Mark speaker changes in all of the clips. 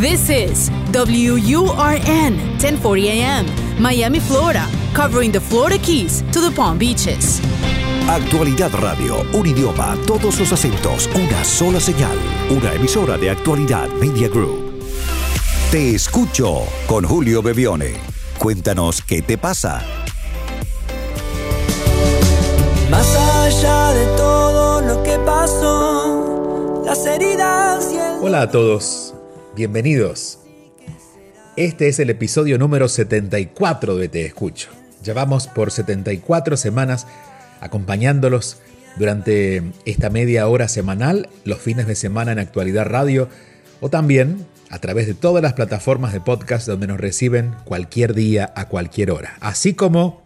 Speaker 1: This is WURN 1040 AM, Miami, Florida, covering the Florida Keys to the Palm Beaches.
Speaker 2: Actualidad Radio, un idioma, todos los acentos, una sola señal. Una emisora de Actualidad Media Group. Te escucho con Julio Bebione. Cuéntanos qué te pasa.
Speaker 3: Más allá de todo lo que pasó, las heridas y el...
Speaker 4: Hola a todos, bienvenidos. Este es el episodio número 74 de Te Escucho. Llevamos por 74 semanas acompañándolos durante esta media hora semanal, los fines de semana en Actualidad Radio o también a través de todas las plataformas de podcast donde nos reciben cualquier día a cualquier hora. Así como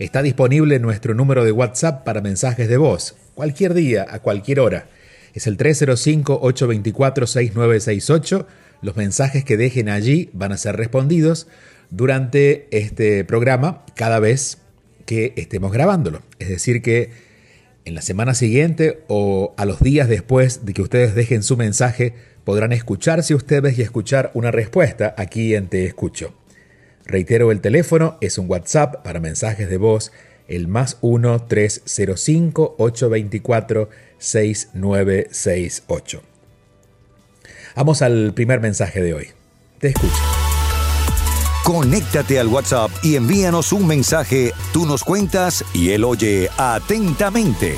Speaker 4: está disponible nuestro número de WhatsApp para mensajes de voz, cualquier día a cualquier hora. Es el 305-824-6968. Los mensajes que dejen allí van a ser respondidos durante este programa cada vez que estemos grabándolo. Es decir, que en la semana siguiente o a los días después de que ustedes dejen su mensaje, podrán escucharse ustedes y escuchar una respuesta aquí en Te Escucho. Reitero el teléfono, es un WhatsApp para mensajes de voz, el más 1-305-824-6968. Vamos al primer mensaje de hoy. Te escucho.
Speaker 2: Conéctate al WhatsApp y envíanos un mensaje. Tú nos cuentas y él oye atentamente.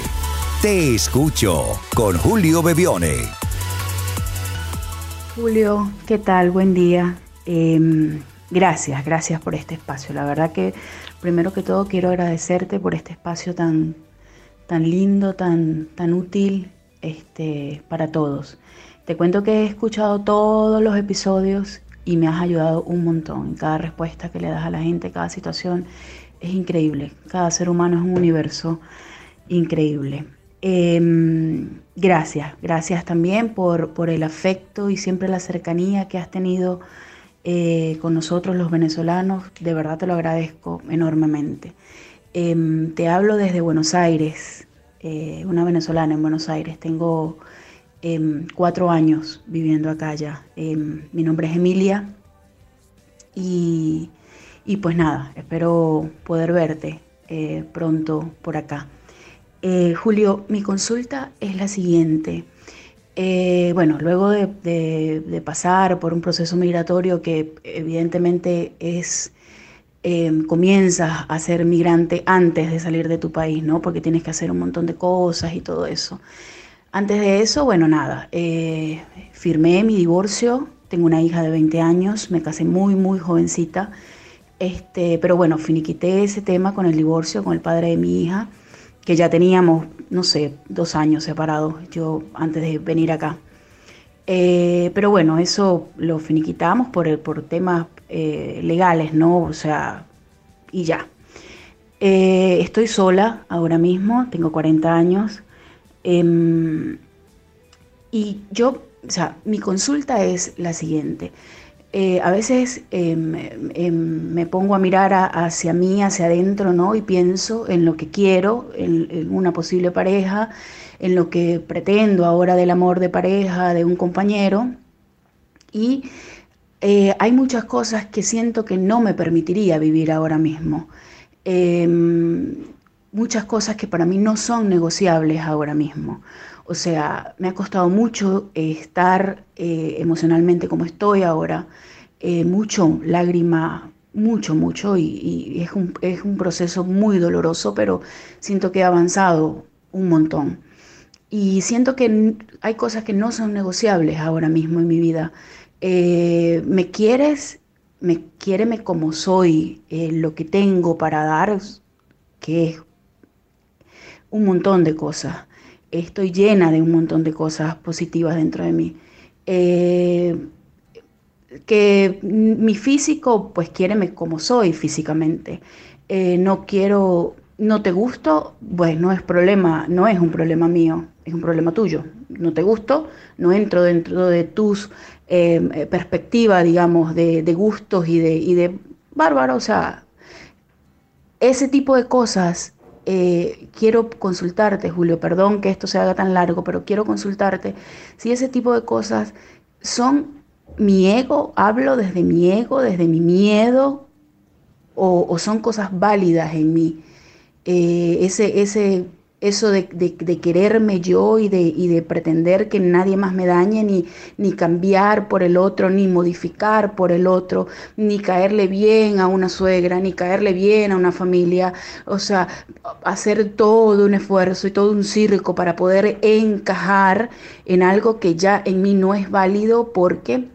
Speaker 2: Te escucho con Julio Bebione.
Speaker 5: Julio, ¿qué tal? Buen día. Eh, gracias, gracias por este espacio. La verdad que primero que todo quiero agradecerte por este espacio tan, tan lindo, tan, tan útil este, para todos. Te cuento que he escuchado todos los episodios y me has ayudado un montón. Cada respuesta que le das a la gente, cada situación es increíble. Cada ser humano es un universo increíble. Eh, gracias, gracias también por, por, el afecto y siempre la cercanía que has tenido eh, con nosotros los venezolanos. De verdad te lo agradezco enormemente. Eh, te hablo desde Buenos Aires, eh, una venezolana en Buenos Aires. Tengo Em, cuatro años viviendo acá ya. Em, mi nombre es Emilia y, y, pues nada, espero poder verte eh, pronto por acá. Eh, Julio, mi consulta es la siguiente. Eh, bueno, luego de, de, pasar por un proceso migratorio que evidentemente es, em, comienzas a ser migrante antes de salir de tu país, ¿no? Porque tienes que hacer un montón de cosas y todo eso. Antes de eso, bueno, nada, eh, firmé mi divorcio, tengo una hija de 20 años, me casé muy, muy jovencita, este, pero bueno, finiquité ese tema con el divorcio, con el padre de mi hija, que ya teníamos, no sé, dos años separados, yo antes de venir acá. Eh, pero bueno, eso lo finiquitamos por, por temas eh, legales, ¿no? O sea, y ya. Eh, estoy sola ahora mismo, tengo 40 años. Eh, y yo, o sea, mi consulta es la siguiente. Eh, a veces eh, me pongo a mirar hacia mí, hacia adentro, ¿no? Y pienso en lo que quiero, en, una posible pareja, en lo que pretendo ahora del amor de pareja, de un compañero. Y eh, hay muchas cosas que siento que no me permitiría vivir ahora mismo. Em, muchas cosas que para mí no son negociables ahora mismo. O sea, me ha costado mucho eh, estar eh, emocionalmente como estoy ahora, eh, mucho lágrima, mucho, mucho, y, es, un, es, un, proceso muy doloroso, pero siento que he avanzado un montón. Y siento que hay cosas que no son negociables ahora mismo en mi vida. me quieres, me quiéreme como soy, lo que tengo para dar, que un montón de cosas. Estoy llena de un montón de cosas positivas dentro de mí. Eh, que mi físico, pues quiéreme como soy físicamente. Eh, no quiero, no te gusto, pues no es problema, no es un problema mío, es un problema tuyo. No te gusto, no entro dentro de tus eh, perspectivas, digamos, de, de, gustos y de, y de bárbaro. O sea, ese tipo de cosas eh, quiero consultarte, Julio, perdón que esto se haga tan largo, pero quiero consultarte si ese tipo de cosas son mi ego, hablo desde mi ego, desde mi miedo, o, son cosas válidas en mí. Eh, ese, ese eso de, quererme yo y de, de, pretender que nadie más me dañe, ni, ni cambiar por el otro, ni modificar por el otro, ni caerle bien a una suegra, ni caerle bien a una familia, o sea, hacer todo un esfuerzo y todo un circo para poder encajar en algo que ya en mí no es válido porque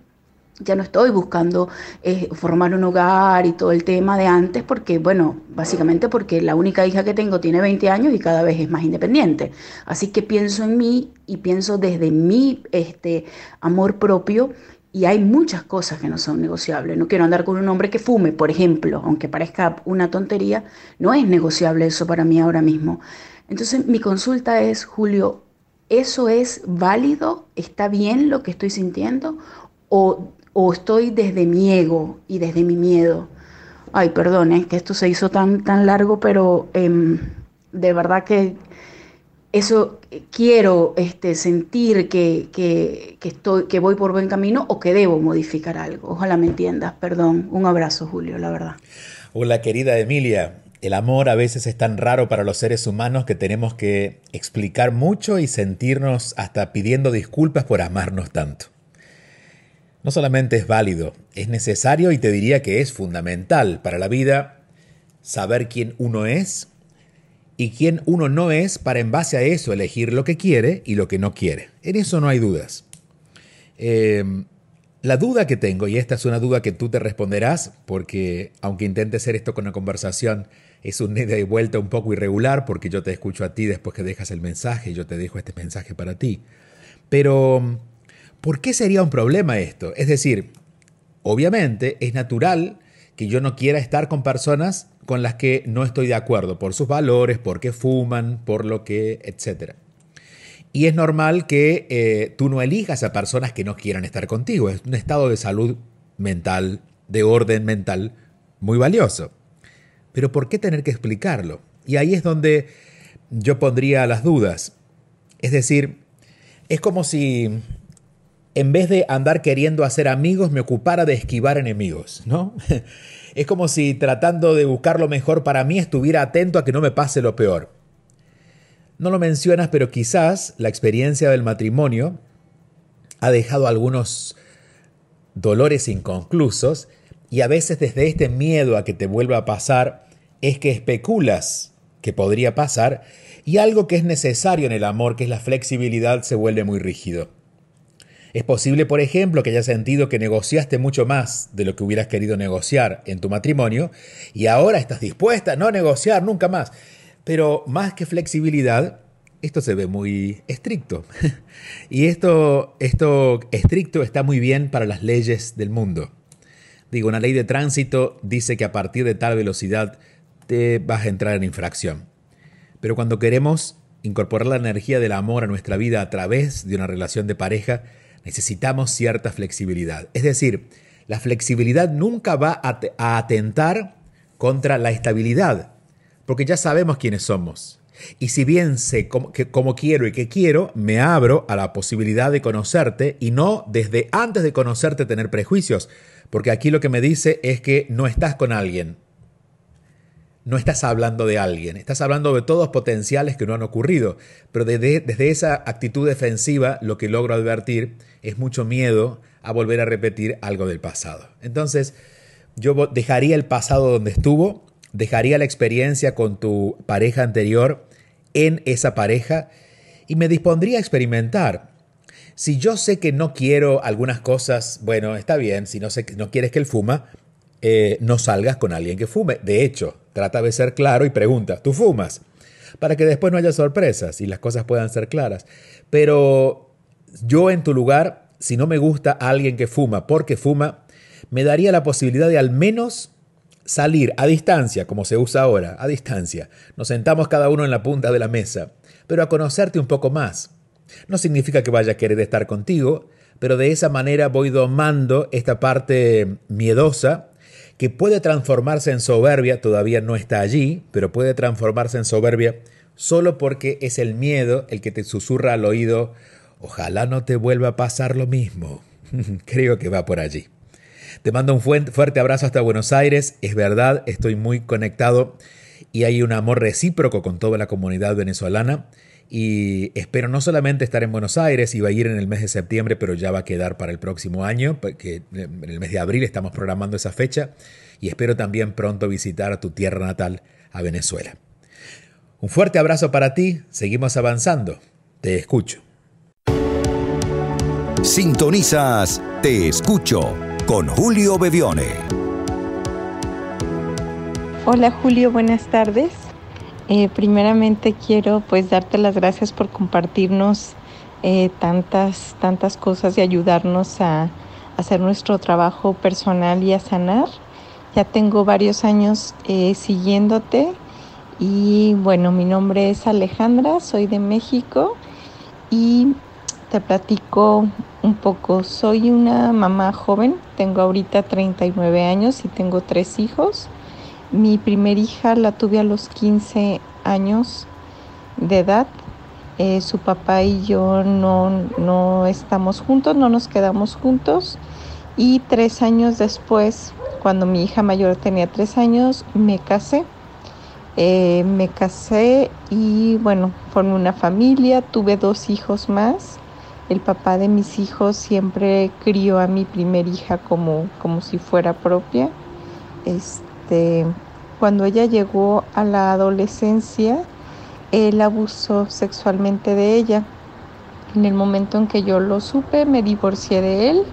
Speaker 5: ya no estoy buscando eh, formar un hogar y todo el tema de antes, porque, bueno, básicamente porque la única hija que tengo tiene 20 años y cada vez es más independiente. Así que pienso en mí y pienso desde mi este, amor propio y hay muchas cosas que no son negociables. No quiero andar con un hombre que fume, por ejemplo, aunque parezca una tontería, no es negociable eso para mí ahora mismo. Entonces mi consulta es, Julio, ¿eso es válido? ¿Está bien lo que estoy sintiendo? ¿O o estoy desde mi ego y desde mi miedo. Ay, perdón, es que esto se hizo tan, tan largo, pero em, de verdad que eso quiero este, sentir que, que, estoy, que voy por buen camino o que debo modificar algo. Ojalá me entiendas, perdón. Un abrazo, Julio, la verdad.
Speaker 4: Hola, querida Emilia. El amor a veces es tan raro para los seres humanos que tenemos que explicar mucho y sentirnos hasta pidiendo disculpas por amarnos tanto no solamente es válido, es necesario y te diría que es fundamental para la vida saber quién uno es y quién uno no es para en base a eso elegir lo que quiere y lo que no quiere. En eso no hay dudas. Em, la duda que tengo, y esta es una duda que tú te responderás, porque aunque intente hacer esto con una conversación, es un ida y vuelta un poco irregular, porque yo te escucho a ti después que dejas el mensaje, y yo te dejo este mensaje para ti. Pero ¿Por qué sería un problema esto? Es decir, obviamente es natural que yo no quiera estar con personas con las que no estoy de acuerdo por sus valores, porque fuman, por lo que, etc. Y es normal que eh, tú no elijas a personas que no quieran estar contigo. Es un estado de salud mental, de orden mental, muy valioso. Pero ¿por qué tener que explicarlo? Y ahí es donde yo pondría las dudas. Es decir, es como si en vez de andar queriendo hacer amigos, me ocupara de esquivar enemigos, ¿no? Es como si tratando de buscar lo mejor para mí estuviera atento a que no me pase lo peor. No lo mencionas, pero quizás la experiencia del matrimonio ha dejado algunos dolores inconclusos y a veces desde este miedo a que te vuelva a pasar es que especulas que podría pasar y algo que es necesario en el amor, que es la flexibilidad, se vuelve muy rígido. Es posible, por ejemplo, que hayas sentido que negociaste mucho más de lo que hubieras querido negociar en tu matrimonio y ahora estás dispuesta a no negociar nunca más. Pero más que flexibilidad, esto se ve muy estricto. y esto, esto estricto está muy bien para las leyes del mundo. Digo, una ley de tránsito dice que a partir de tal velocidad te vas a entrar en infracción. Pero cuando queremos incorporar la energía del amor a nuestra vida a través de una relación de pareja, necesitamos cierta flexibilidad. Es decir, la flexibilidad nunca va a atentar contra la estabilidad, porque ya sabemos quiénes somos. Y si bien sé cómo, quiero y qué quiero, me abro a la posibilidad de conocerte y no desde antes de conocerte tener prejuicios, porque aquí lo que me dice es que no estás con alguien, no estás hablando de alguien, estás hablando de todos potenciales que no han ocurrido, pero desde, esa actitud defensiva lo que logro advertir es mucho miedo a volver a repetir algo del pasado. Entonces, yo dejaría el pasado donde estuvo, dejaría la experiencia con tu pareja anterior en esa pareja y me dispondría a experimentar. Si yo sé que no quiero algunas cosas, bueno, está bien, si no, sé, no quieres que él fuma, eh, no salgas con alguien que fume. De hecho, trata de ser claro y pregunta, ¿tú fumas? Para que después no haya sorpresas y las cosas puedan ser claras. Pero yo en tu lugar, si no me gusta alguien que fuma porque fuma, me daría la posibilidad de al menos salir a distancia, como se usa ahora, a distancia. Nos sentamos cada uno en la punta de la mesa, pero a conocerte un poco más. No significa que vaya a querer estar contigo, pero de esa manera voy domando esta parte miedosa que puede transformarse en soberbia, todavía no está allí, pero puede transformarse en soberbia solo porque es el miedo el que te susurra al oído, ojalá no te vuelva a pasar lo mismo. Creo que va por allí. Te mando un fuerte abrazo hasta Buenos Aires. Es verdad, estoy muy conectado y hay un amor recíproco con toda la comunidad venezolana. Y espero no solamente estar en Buenos Aires, iba a ir en el mes de septiembre, pero ya va a quedar para el próximo año, porque en el mes de abril estamos programando esa fecha. Y espero también pronto visitar tu tierra natal, a Venezuela. Un fuerte abrazo para ti, seguimos avanzando. Te escucho.
Speaker 2: Sintonizas Te escucho con Julio Bevione.
Speaker 6: Hola Julio, buenas tardes. Eh, primeramente quiero pues darte las gracias por compartirnos eh, tantas, tantas cosas y ayudarnos a hacer nuestro trabajo personal y a sanar. Ya tengo varios años eh, siguiéndote y bueno, mi nombre es Alejandra, soy de México y te platico un poco. Soy una mamá joven, tengo ahorita 39 años y tengo tres hijos. Mi primer hija la tuve a los 15 años de edad. Eh, su papá y yo no, no estamos juntos, no nos quedamos juntos. Y tres años después, cuando mi hija mayor tenía tres años, me casé. Eh, me casé y bueno, formé una familia, tuve dos hijos más el papá de mis hijos siempre crió a mi primer hija como, como si fuera propia. Este, cuando ella llegó a la adolescencia, él abusó sexualmente de ella. En el momento en que yo lo supe, me divorcié de él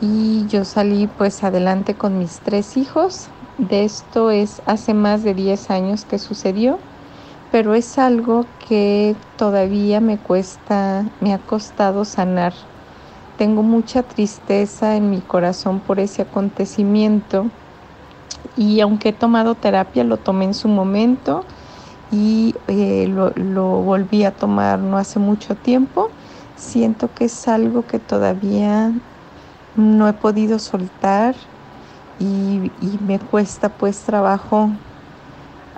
Speaker 6: y yo salí pues adelante con mis tres hijos. De esto es hace más de 10 años que sucedió pero es algo que todavía me cuesta, me ha costado sanar. Tengo mucha tristeza en mi corazón por ese acontecimiento y aunque he tomado terapia, lo tomé en su momento y eh, lo, volví a tomar no hace mucho tiempo, siento que es algo que todavía no he podido soltar y, y me cuesta pues trabajo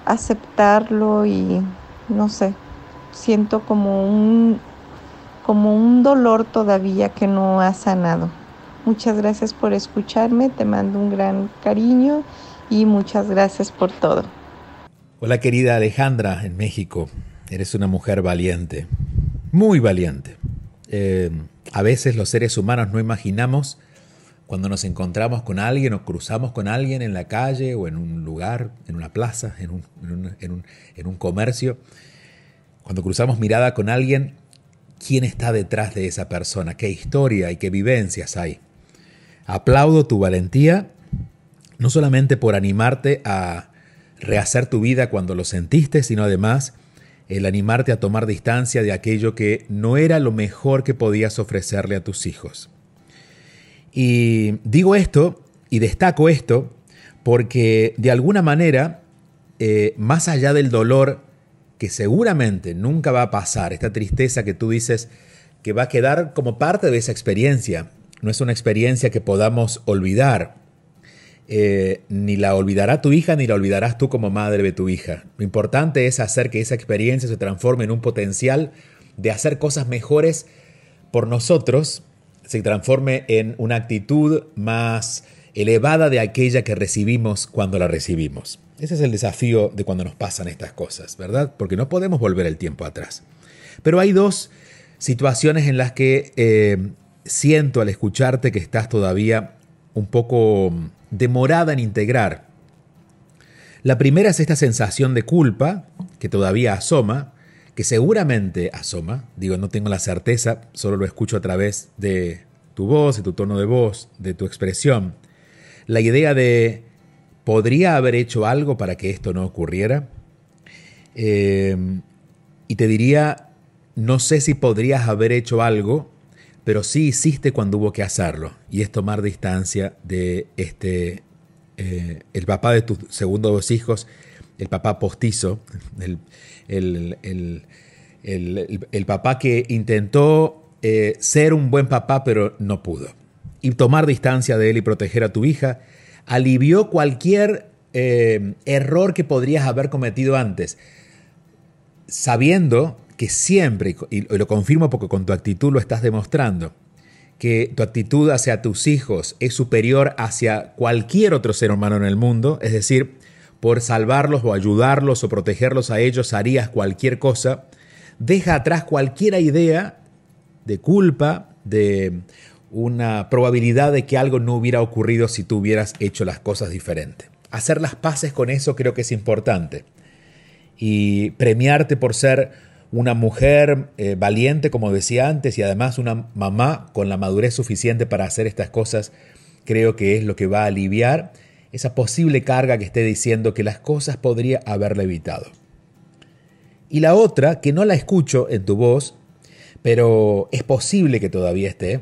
Speaker 6: aceptarlo y no sé, siento como un como un dolor todavía que no ha sanado. Muchas gracias por escucharme, te mando un gran cariño y muchas gracias por todo.
Speaker 4: Hola querida Alejandra en México, eres una mujer valiente, muy valiente. Eh, a veces los seres humanos no imaginamos cuando nos encontramos con alguien o cruzamos con alguien en la calle o en un lugar, en una plaza, en un, comercio, cuando cruzamos mirada con alguien, ¿quién está detrás de esa persona? ¿Qué historia y qué vivencias hay? Aplaudo tu valentía, no solamente por animarte a rehacer tu vida cuando lo sentiste, sino además el animarte a tomar distancia de aquello que no era lo mejor que podías ofrecerle a tus hijos. Y digo esto y destaco esto porque de alguna manera, eh, más allá del dolor que seguramente nunca va a pasar, esta tristeza que tú dices que va a quedar como parte de esa experiencia, no es una experiencia que podamos olvidar, eh, ni la olvidará tu hija ni la olvidarás tú como madre de tu hija. Lo importante es hacer que esa experiencia se transforme en un potencial de hacer cosas mejores por nosotros se transforme en una actitud más elevada de aquella que recibimos cuando la recibimos. Ese es el desafío de cuando nos pasan estas cosas, ¿verdad? Porque no podemos volver el tiempo atrás. Pero hay dos situaciones en las que eh, siento al escucharte que estás todavía un poco demorada en integrar. La primera es esta sensación de culpa que todavía asoma, que seguramente asoma, digo, no tengo la certeza, solo lo escucho a través de tu voz, de tu tono de voz, de tu expresión. La idea de, ¿podría haber hecho algo para que esto no ocurriera? Eh, y te diría, no sé si podrías haber hecho algo, pero sí hiciste cuando hubo que hacerlo, y es tomar distancia de este, eh, el papá de tus segundos dos hijos, el papá postizo, el, el, papá que intentó eh, ser un buen papá pero no pudo. Y tomar distancia de él y proteger a tu hija alivió cualquier eh, error que podrías haber cometido antes, sabiendo que siempre, y lo confirmo porque con tu actitud lo estás demostrando, que tu actitud hacia tus hijos es superior hacia cualquier otro ser humano en el mundo, es decir, por salvarlos o ayudarlos o protegerlos a ellos harías cualquier cosa, deja atrás cualquier idea de culpa, de una probabilidad de que algo no hubiera ocurrido si tú hubieras hecho las cosas diferentes. Hacer las paces con eso creo que es importante. Y premiarte por ser una mujer eh, valiente, como decía antes, y además una mamá con la madurez suficiente para hacer estas cosas, creo que es lo que va a aliviar esa posible carga que esté diciendo que las cosas podría haberle evitado. Y la otra, que no la escucho en tu voz, pero es posible que todavía esté,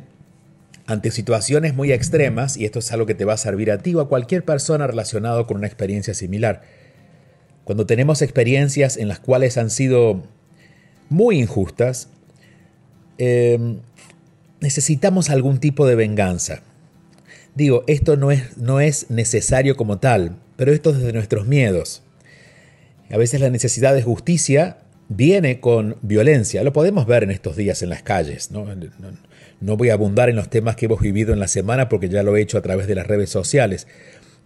Speaker 4: ante situaciones muy extremas, y esto es algo que te va a servir a ti o a cualquier persona relacionado con una experiencia similar. Cuando tenemos experiencias en las cuales han sido muy injustas, em, necesitamos algún tipo de venganza. Digo, esto no es, no es necesario como tal, pero esto es desde nuestros miedos. A veces la necesidad de justicia viene con violencia. Lo podemos ver en estos días en las calles. ¿no? no voy a abundar en los temas que hemos vivido en la semana porque ya lo he hecho a través de las redes sociales.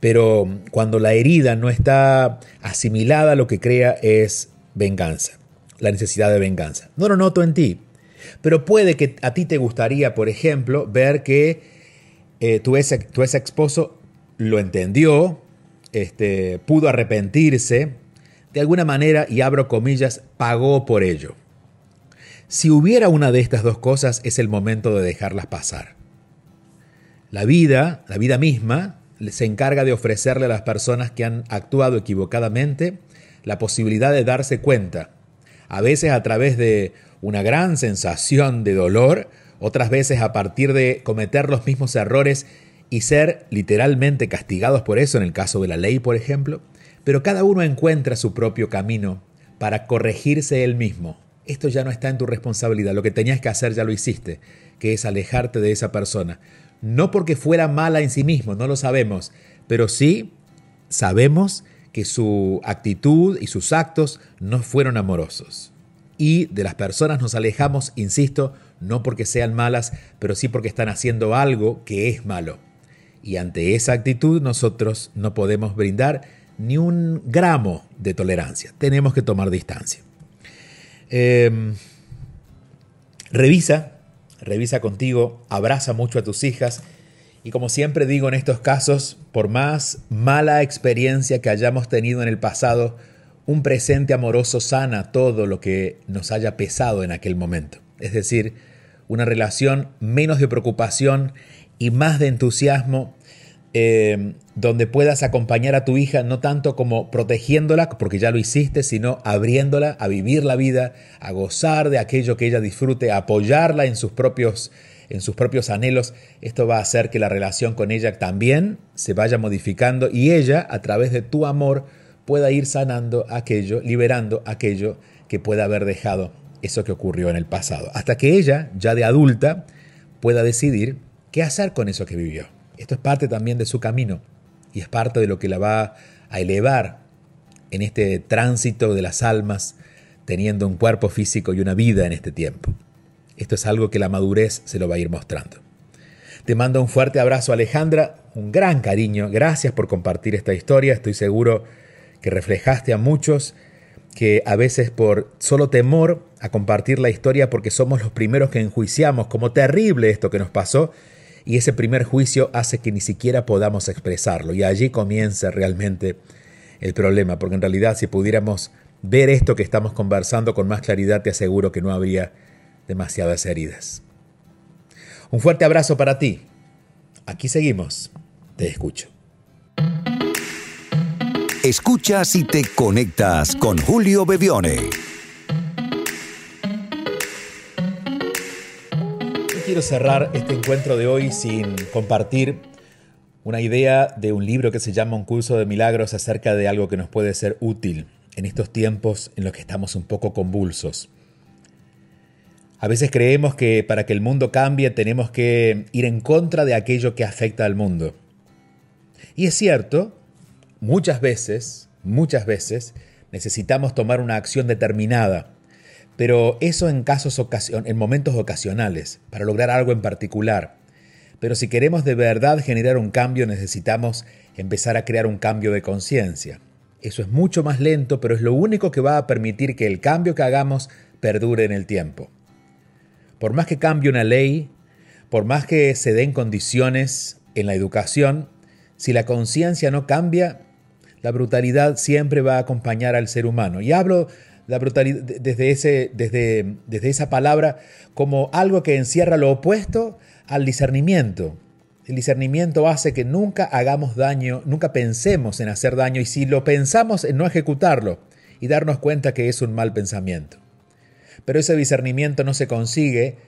Speaker 4: Pero cuando la herida no está asimilada, lo que crea es venganza la necesidad de venganza. No lo noto en ti, pero puede que a ti te gustaría, por ejemplo, ver que eh, tu, ex, esposo lo entendió, este, pudo arrepentirse, de alguna manera, y abro comillas, pagó por ello. Si hubiera una de estas dos cosas, es el momento de dejarlas pasar. La vida, la vida misma, se encarga de ofrecerle a las personas que han actuado equivocadamente la posibilidad de darse cuenta a veces a través de una gran sensación de dolor, otras veces a partir de cometer los mismos errores y ser literalmente castigados por eso, en el caso de la ley, por ejemplo. Pero cada uno encuentra su propio camino para corregirse él mismo. Esto ya no está en tu responsabilidad, lo que tenías que hacer ya lo hiciste, que es alejarte de esa persona. No porque fuera mala en sí mismo, no lo sabemos, pero sí sabemos que su actitud y sus actos no fueron amorosos. Y de las personas nos alejamos, insisto, no porque sean malas, pero sí porque están haciendo algo que es malo. Y ante esa actitud nosotros no podemos brindar ni un gramo de tolerancia. Tenemos que tomar distancia. Em, revisa, revisa contigo, abraza mucho a tus hijas y como siempre digo en estos casos, por más mala experiencia que hayamos tenido en el pasado, un presente amoroso sana todo lo que nos haya pesado en aquel momento. Es decir, una relación menos de preocupación y más de entusiasmo, eh, donde puedas acompañar a tu hija no tanto como protegiéndola, porque ya lo hiciste, sino abriéndola a vivir la vida, a gozar de aquello que ella disfrute, a apoyarla en sus propios en sus propios anhelos, esto va a hacer que la relación con ella también se vaya modificando y ella, a través de tu amor, pueda ir sanando aquello, liberando aquello que pueda haber dejado eso que ocurrió en el pasado. Hasta que ella, ya de adulta, pueda decidir qué hacer con eso que vivió. Esto es parte también de su camino y es parte de lo que la va a elevar en este tránsito de las almas, teniendo un cuerpo físico y una vida en este tiempo. Esto es algo que la madurez se lo va a ir mostrando. Te mando un fuerte abrazo Alejandra, un gran cariño, gracias por compartir esta historia, estoy seguro que reflejaste a muchos que a veces por solo temor a compartir la historia porque somos los primeros que enjuiciamos como terrible esto que nos pasó y ese primer juicio hace que ni siquiera podamos expresarlo y allí comienza realmente el problema porque en realidad si pudiéramos ver esto que estamos conversando con más claridad te aseguro que no habría demasiadas heridas. Un fuerte abrazo para ti. Aquí seguimos. Te escucho.
Speaker 2: Escuchas y te conectas con Julio Bebione.
Speaker 4: quiero cerrar este encuentro de hoy sin compartir una idea de un libro que se llama Un curso de milagros acerca de algo que nos puede ser útil en estos tiempos en los que estamos un poco convulsos. A veces creemos que para que el mundo cambie tenemos que ir en contra de aquello que afecta al mundo. Y es cierto, muchas veces, muchas veces necesitamos tomar una acción determinada, pero eso en casos en momentos ocasionales, para lograr algo en particular. Pero si queremos de verdad generar un cambio necesitamos empezar a crear un cambio de conciencia. Eso es mucho más lento, pero es lo único que va a permitir que el cambio que hagamos perdure en el tiempo. Por más que cambie una ley, por más que se den condiciones en la educación, si la conciencia no cambia, la brutalidad siempre va a acompañar al ser humano. Y hablo la brutalidad desde, ese, desde, desde esa palabra como algo que encierra lo opuesto al discernimiento. El discernimiento hace que nunca hagamos daño, nunca pensemos en hacer daño y si lo pensamos en no ejecutarlo y darnos cuenta que es un mal pensamiento. Pero ese discernimiento no se consigue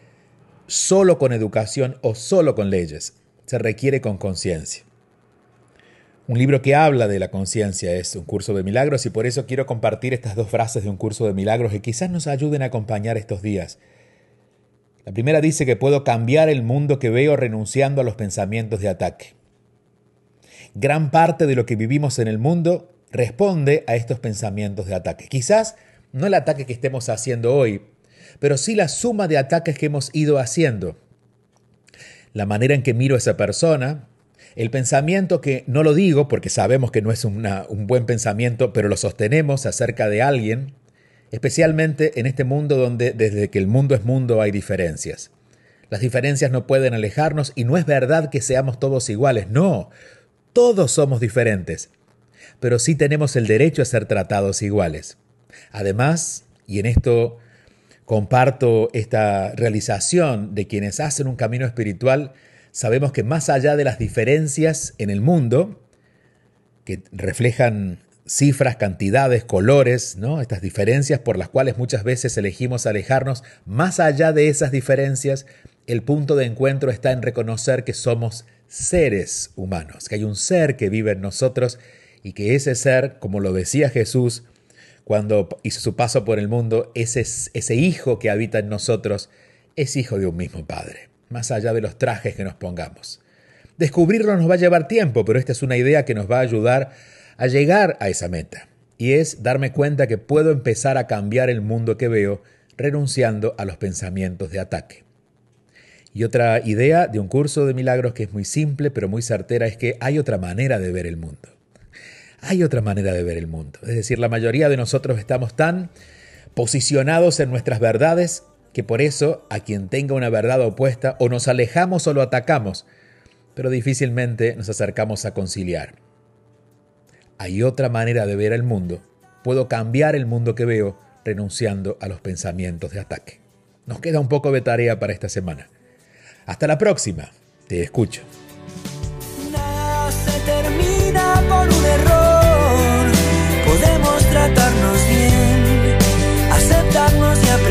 Speaker 4: solo con educación o solo con leyes, se requiere con conciencia. Un libro que habla de la conciencia es Un curso de milagros y por eso quiero compartir estas dos frases de Un curso de milagros que quizás nos ayuden a acompañar estos días. La primera dice que puedo cambiar el mundo que veo renunciando a los pensamientos de ataque. Gran parte de lo que vivimos en el mundo responde a estos pensamientos de ataque. Quizás no el ataque que estemos haciendo hoy, pero sí la suma de ataques que hemos ido haciendo. La manera en que miro a esa persona, el pensamiento que no lo digo porque sabemos que no es un buen pensamiento, pero lo sostenemos acerca de alguien, especialmente en este mundo donde desde que el mundo es mundo hay diferencias. Las diferencias no pueden alejarnos y no es verdad que seamos todos iguales, no, todos somos diferentes, pero sí tenemos el derecho a ser tratados iguales. Además, y en esto comparto esta realización de quienes hacen un camino espiritual, sabemos que más allá de las diferencias en el mundo, que reflejan cifras, cantidades, colores, ¿no? Estas diferencias por las cuales muchas veces elegimos alejarnos, más allá de esas diferencias, el punto de encuentro está en reconocer que somos seres humanos, que hay un ser que vive en nosotros y que ese ser, como lo decía Jesús cuando hizo su paso por el mundo, ese, ese hijo que habita en nosotros es hijo de un mismo Padre más allá de los trajes que nos pongamos. Descubrirlo nos va a llevar tiempo, pero esta es una idea que nos va a ayudar a llegar a esa meta. Y es darme cuenta que puedo empezar a cambiar el mundo que veo renunciando a los pensamientos de ataque. Y otra idea de un curso de milagros que es muy simple pero muy certera es que hay otra manera de ver el mundo. Hay otra manera de ver el mundo. Es decir, la mayoría de nosotros estamos tan posicionados en nuestras verdades que por eso a quien tenga una verdad opuesta o nos alejamos o lo atacamos, pero difícilmente nos acercamos a conciliar. Hay otra manera de ver el mundo. Puedo cambiar el mundo que veo renunciando a los pensamientos de ataque. Nos queda un poco de tarea para esta semana. Hasta la próxima. Te escucho.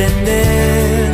Speaker 3: Aprender.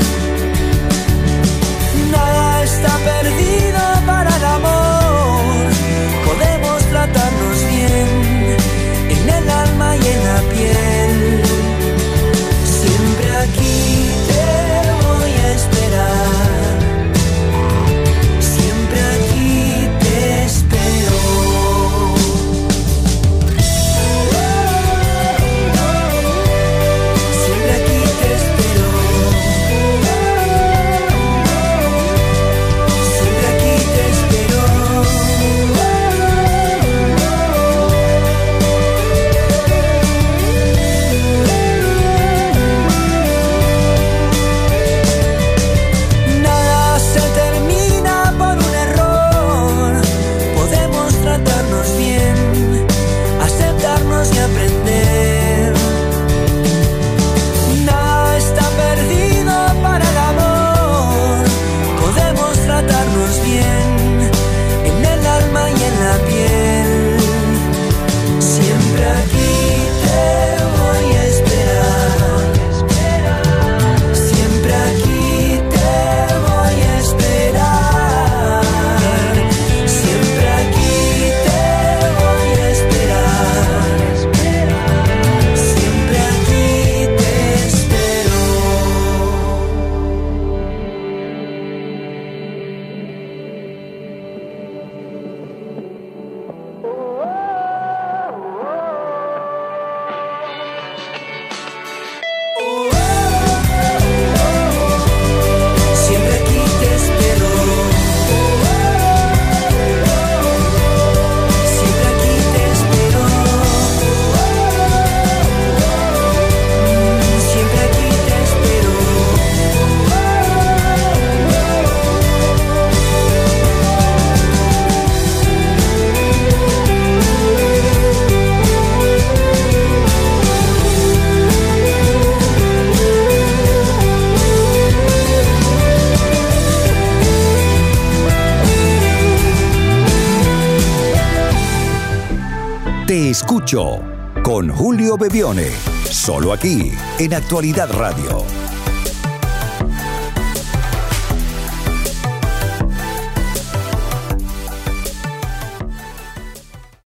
Speaker 2: Bebione, solo aquí en Actualidad Radio